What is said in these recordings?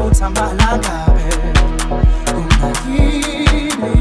futhamba la ngabe ungakini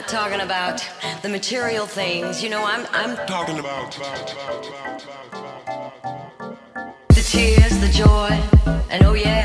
not talking about the material things. You know, I'm I'm talking about the tears, the joy, and oh yes,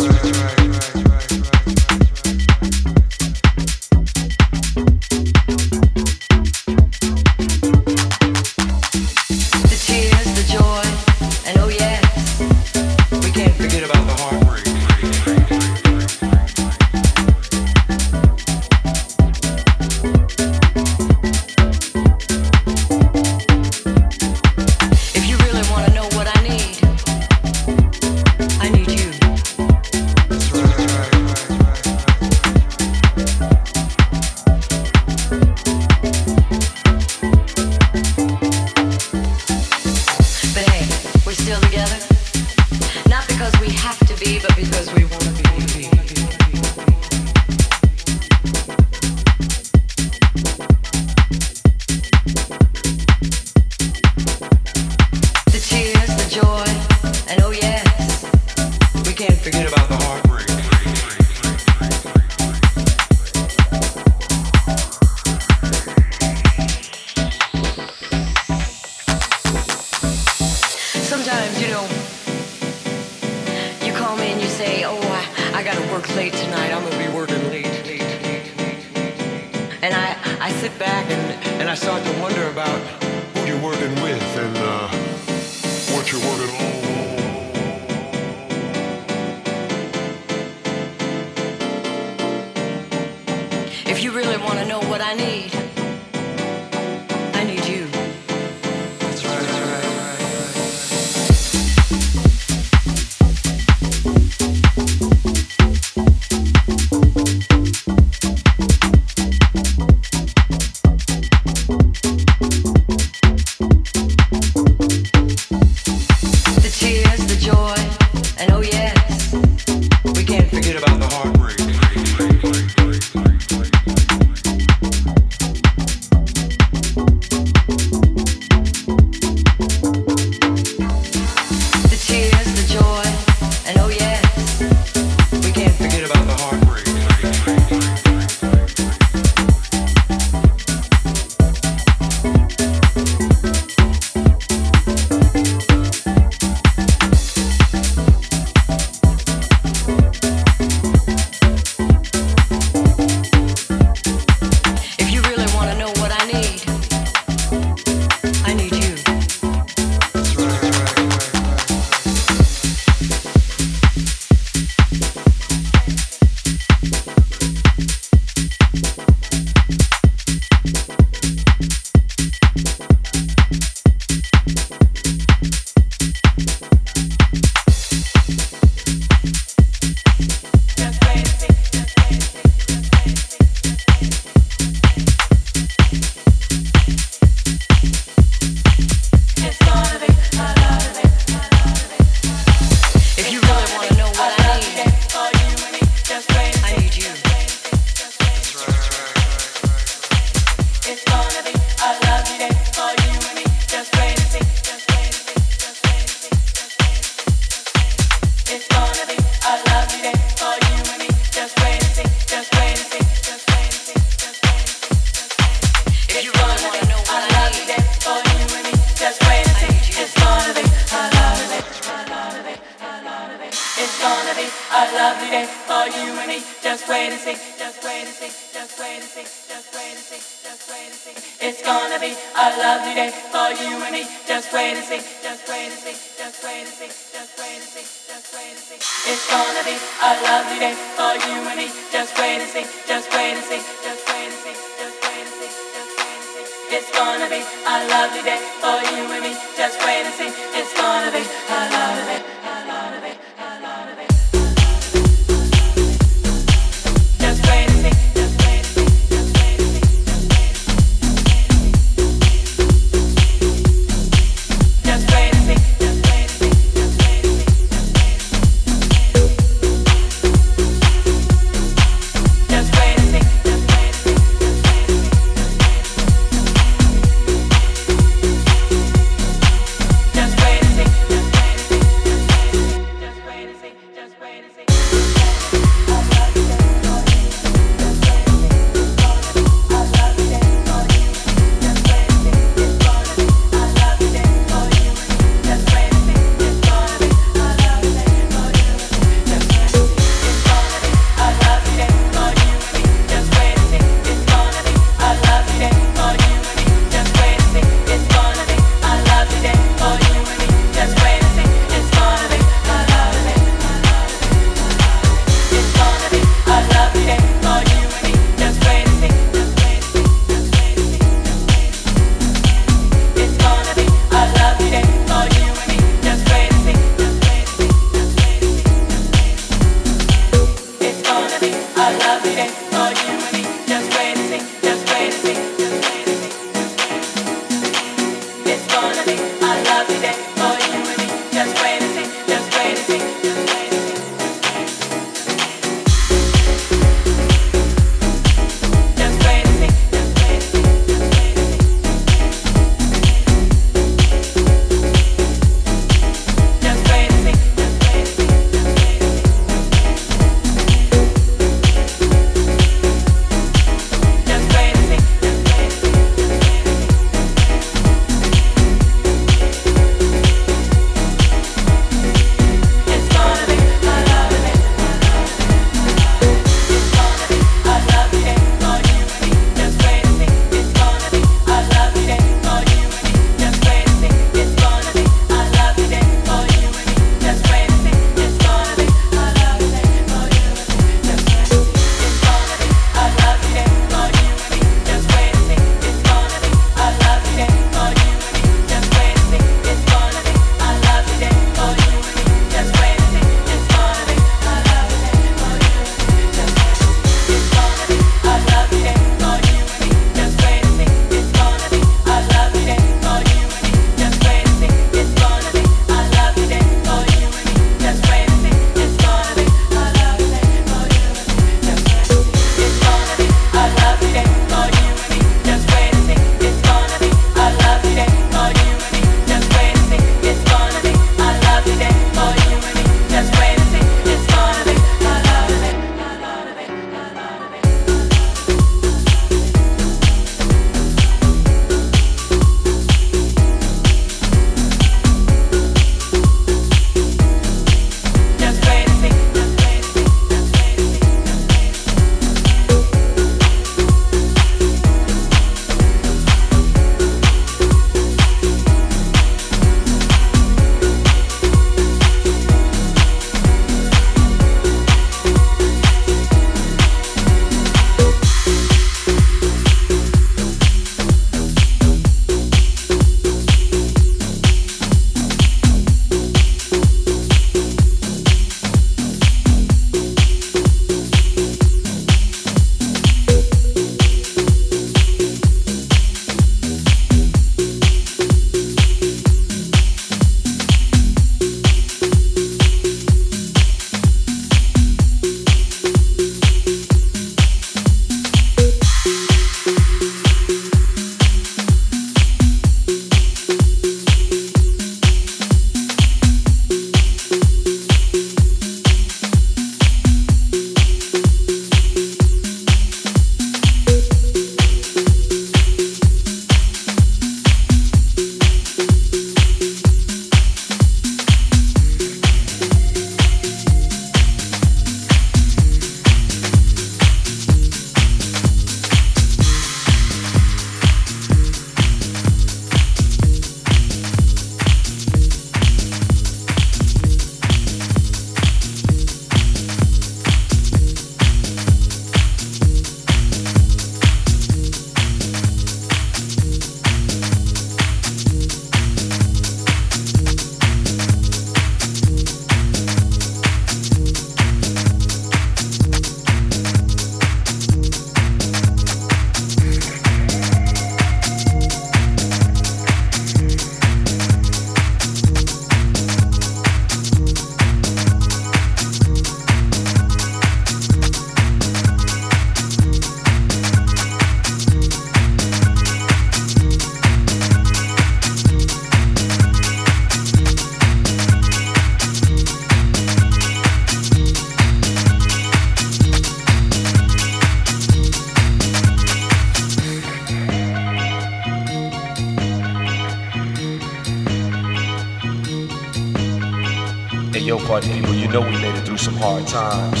hard times.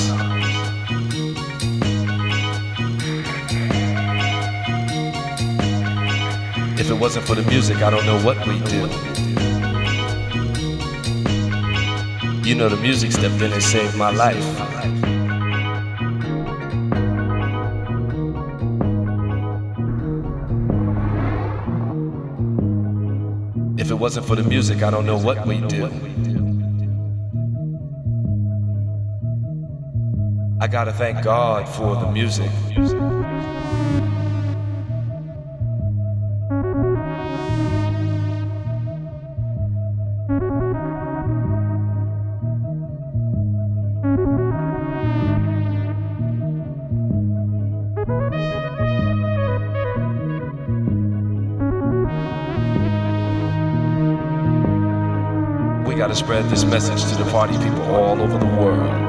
If it wasn't for the music, I don't know what we'd do. You know, the music stepped in and saved my life. If it wasn't for the music, I don't know what we'd do. I gotta thank God for the music. We gotta spread this message to the party people all over the world.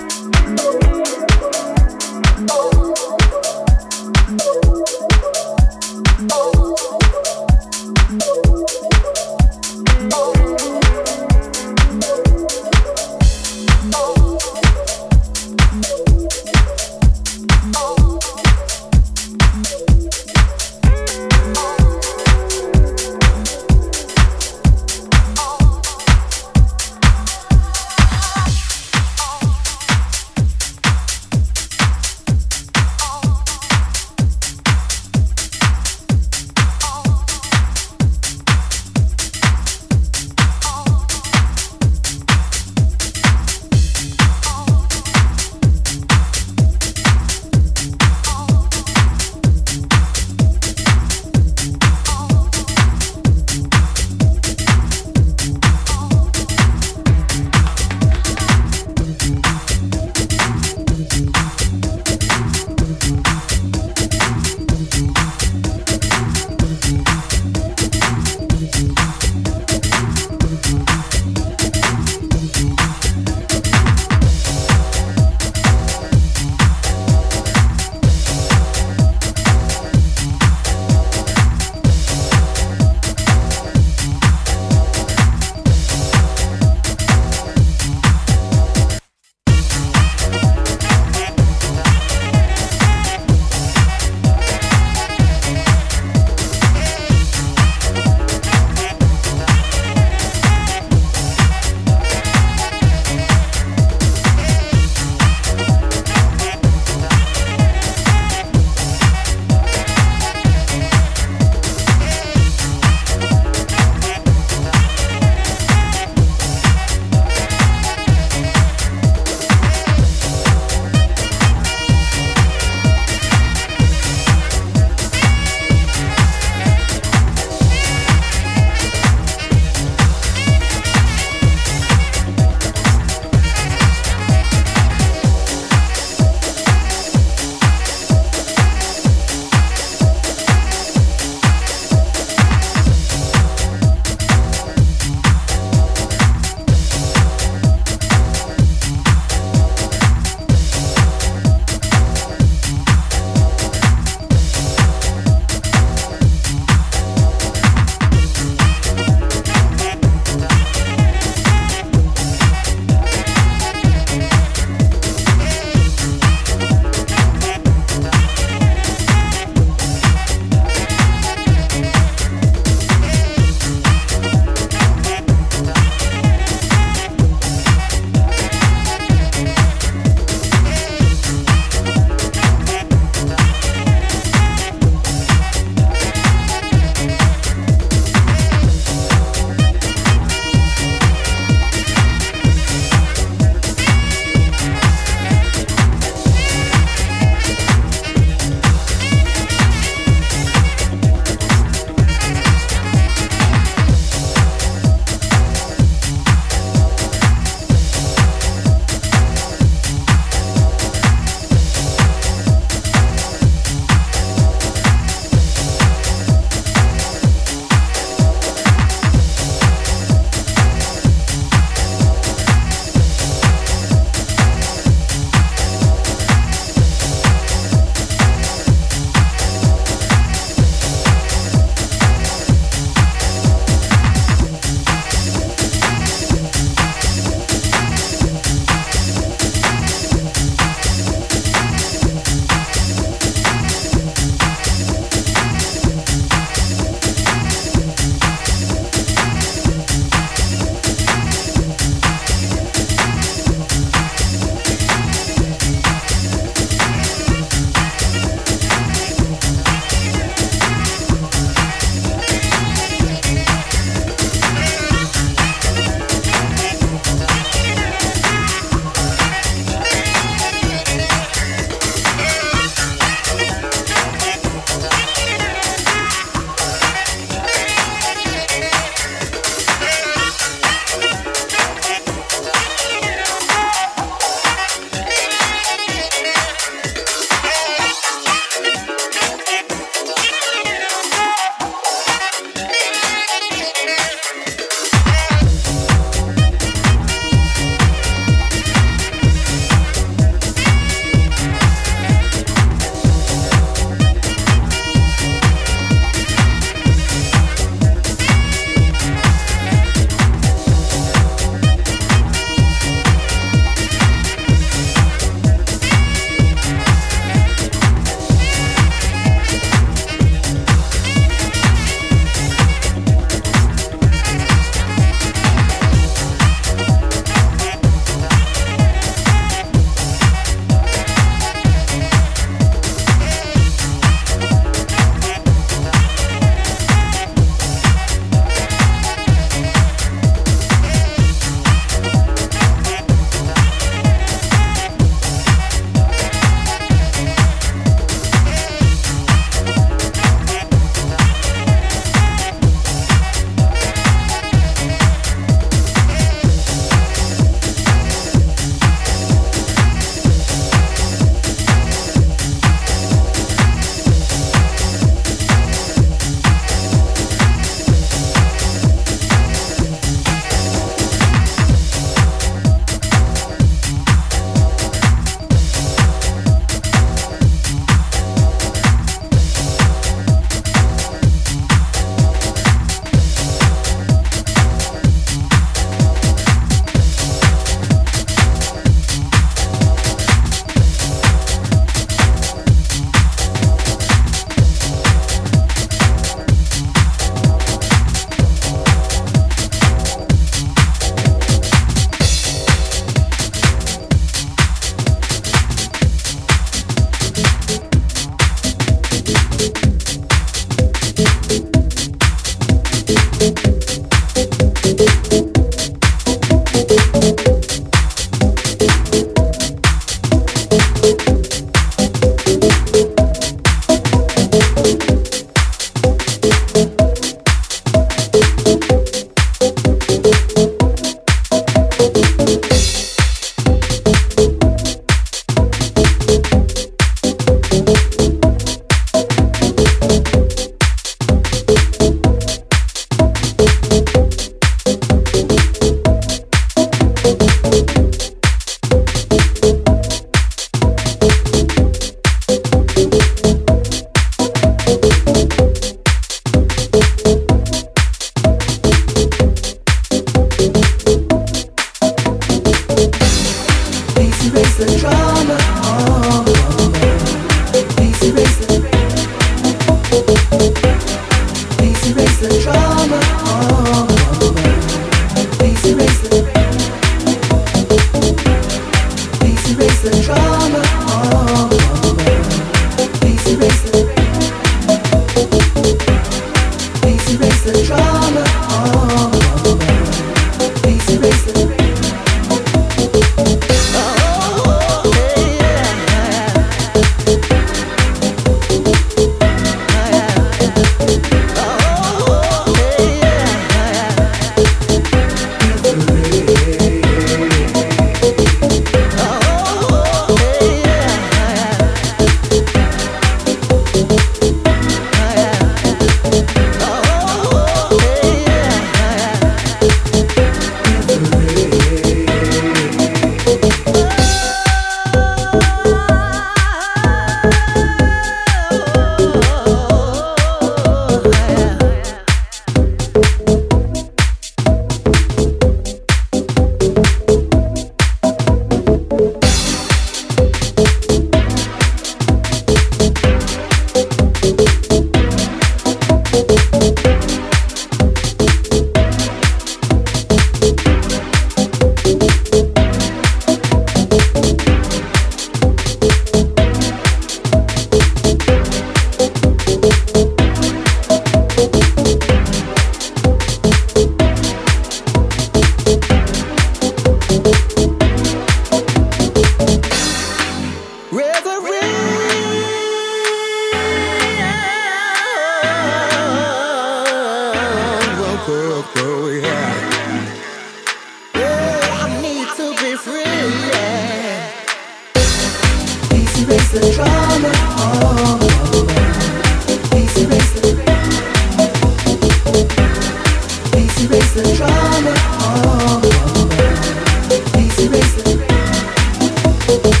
Oh,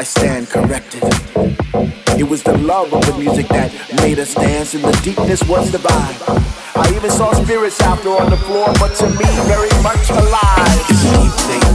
I stand corrected. It was the love of the music that made us dance, and the deepness was divine. I even saw spirits after on the floor, but to me, very much alive. It's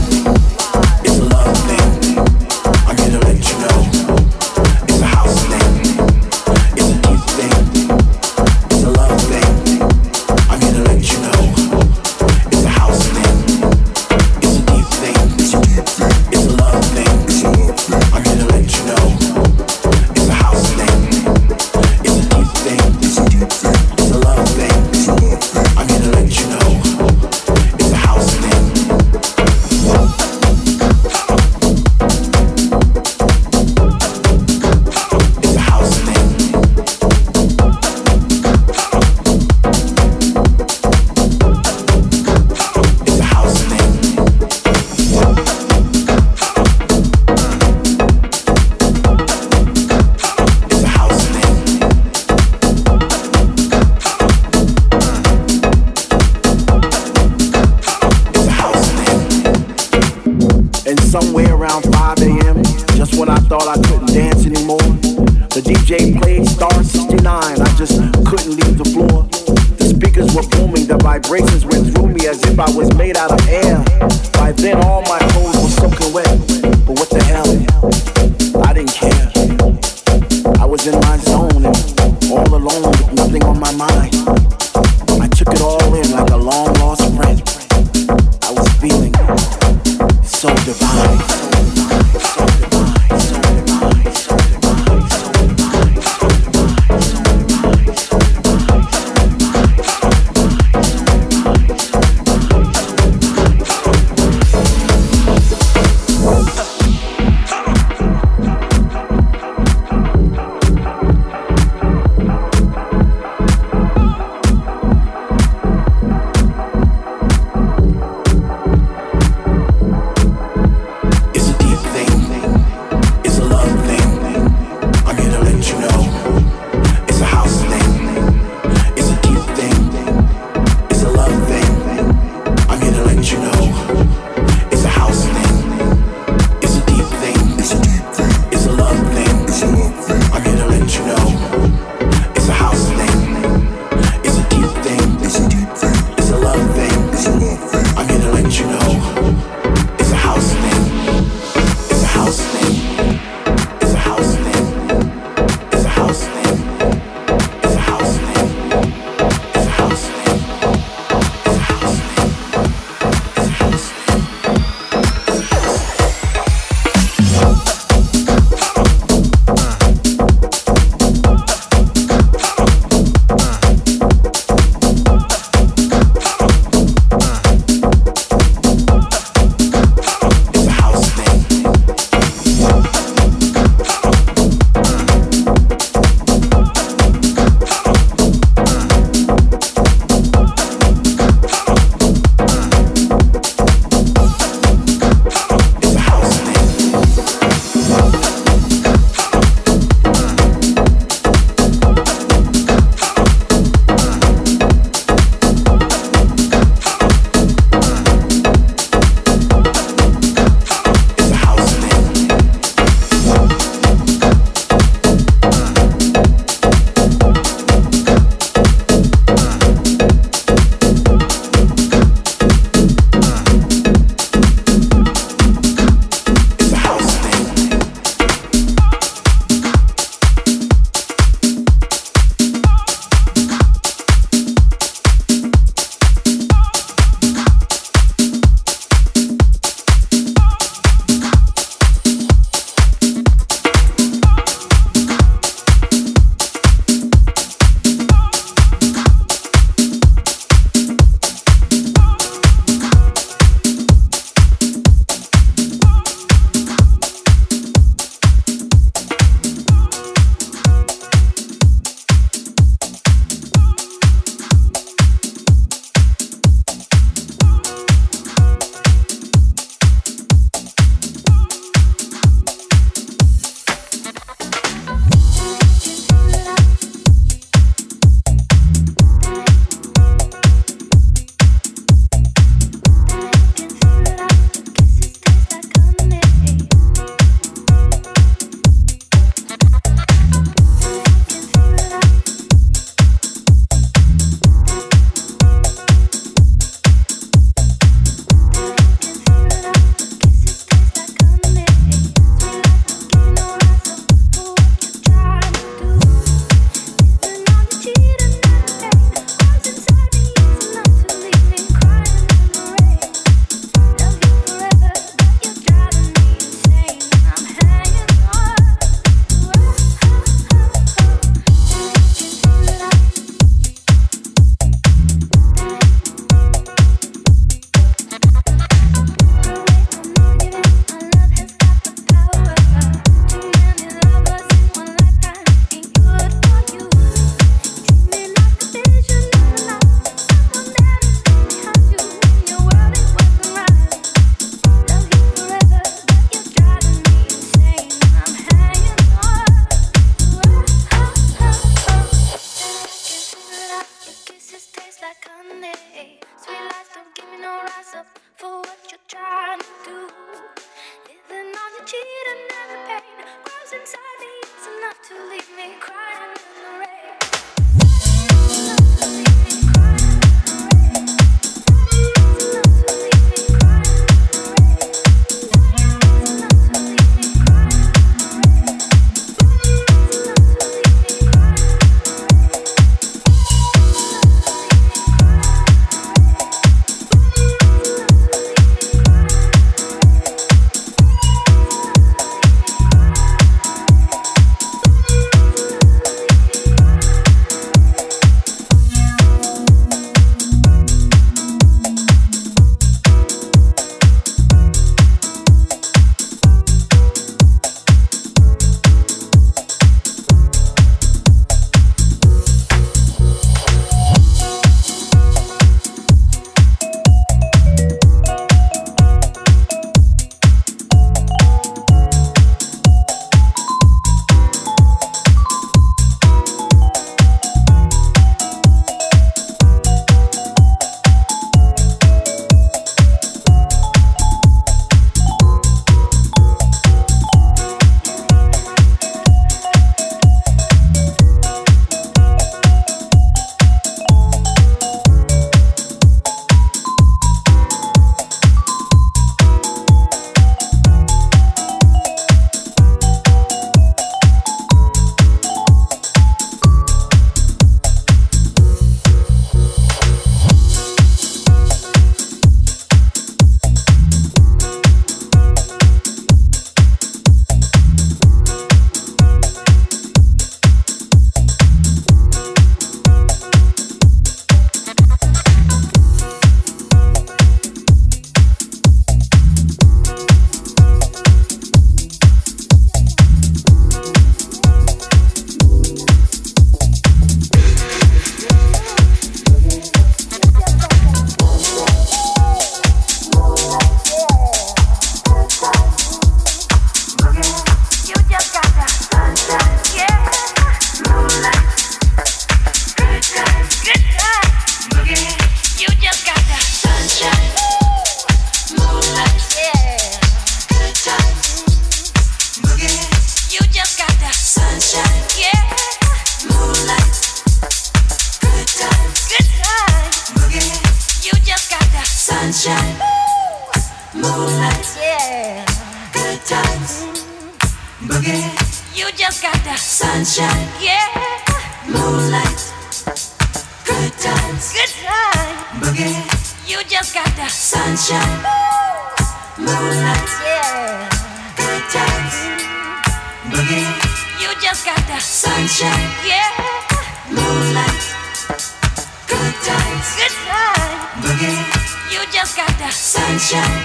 You just got the Sunshine.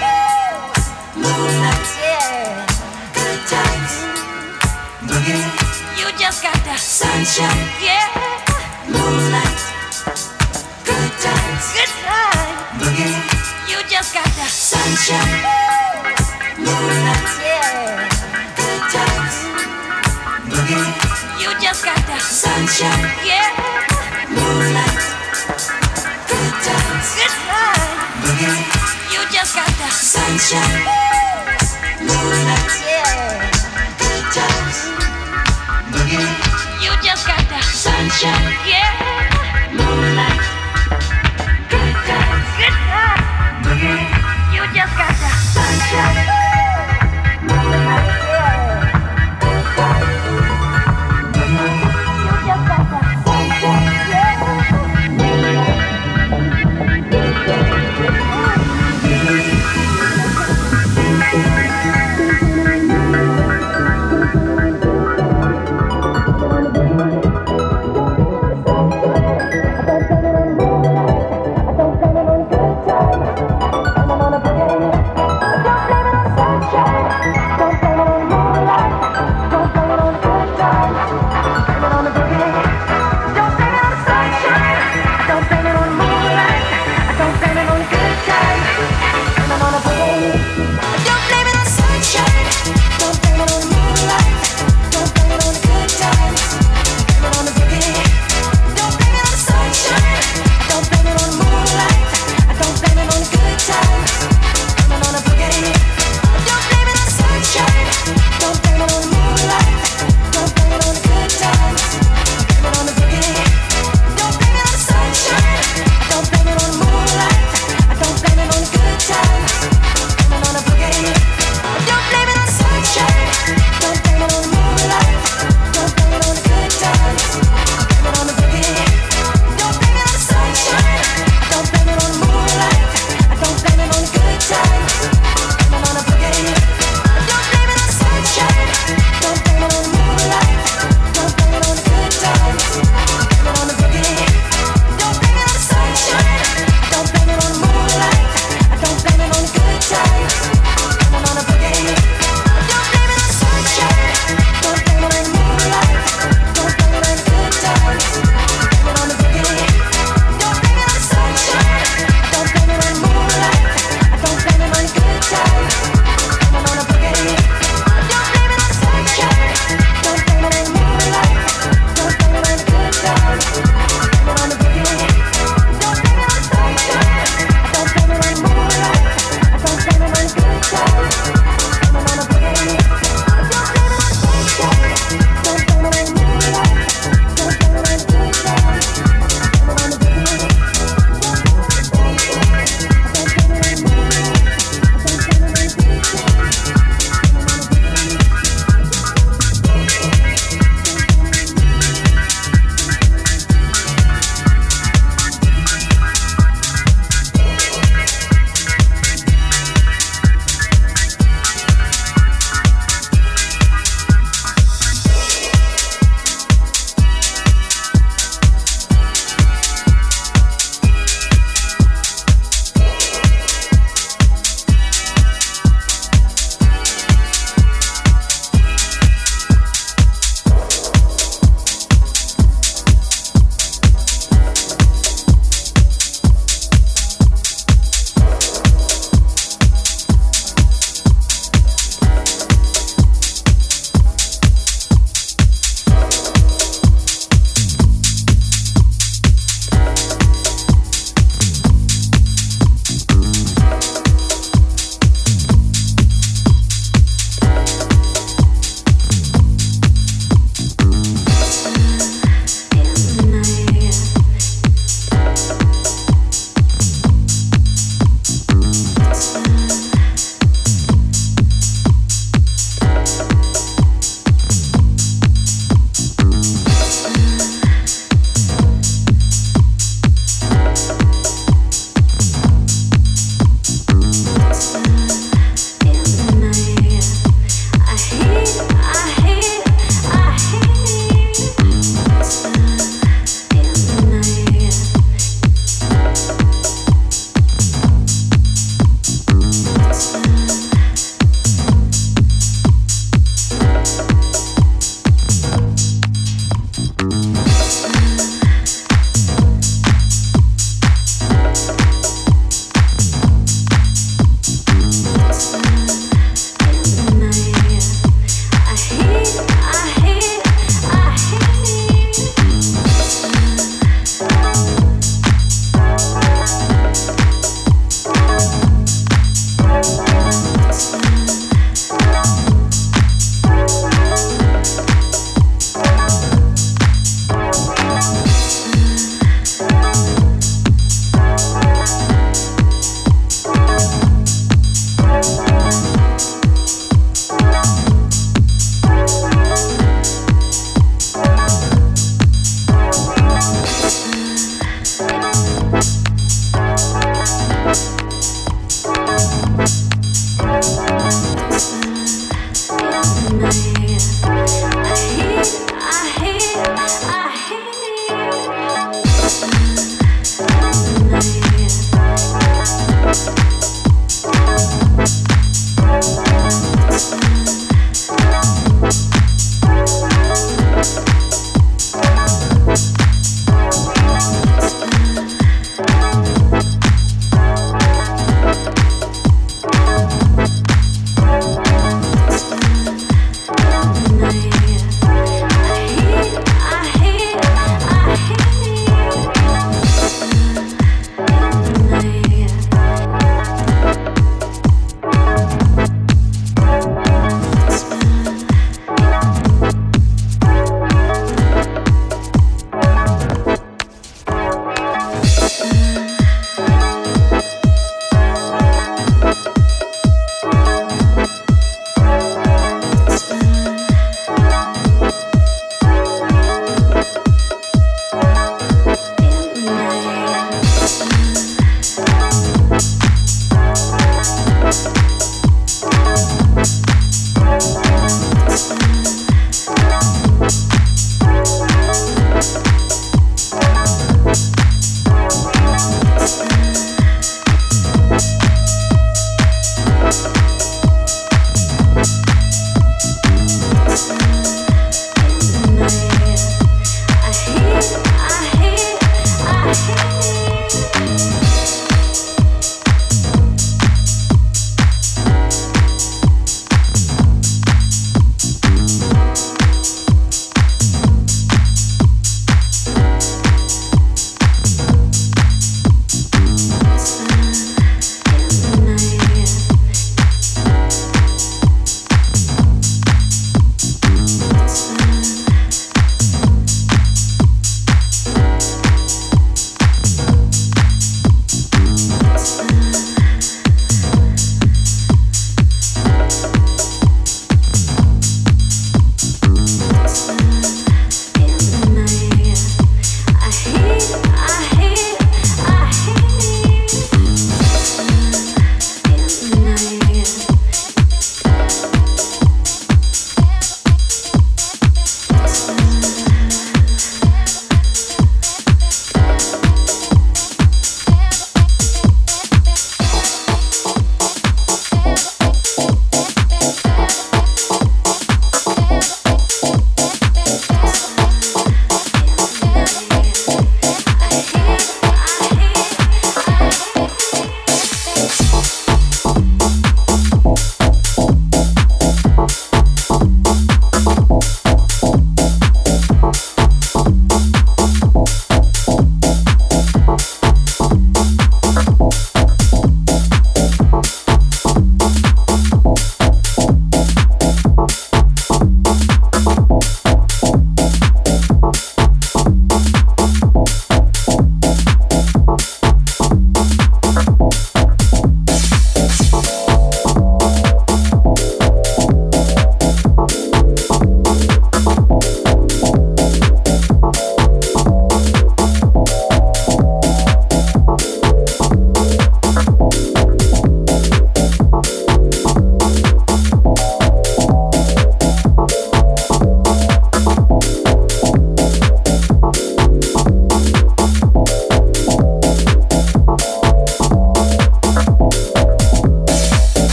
Moonlight. yeah. Good times. Boogie. You just got the Sunshine. yeah. Moonlight. Good times. Good time. Boogie. You just got the Sunshine. Moonlight. yeah. Good times. Boogie. You just got the Sunshine. yeah. Sunshine. Moonlight.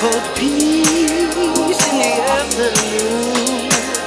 Put peace in the afternoon.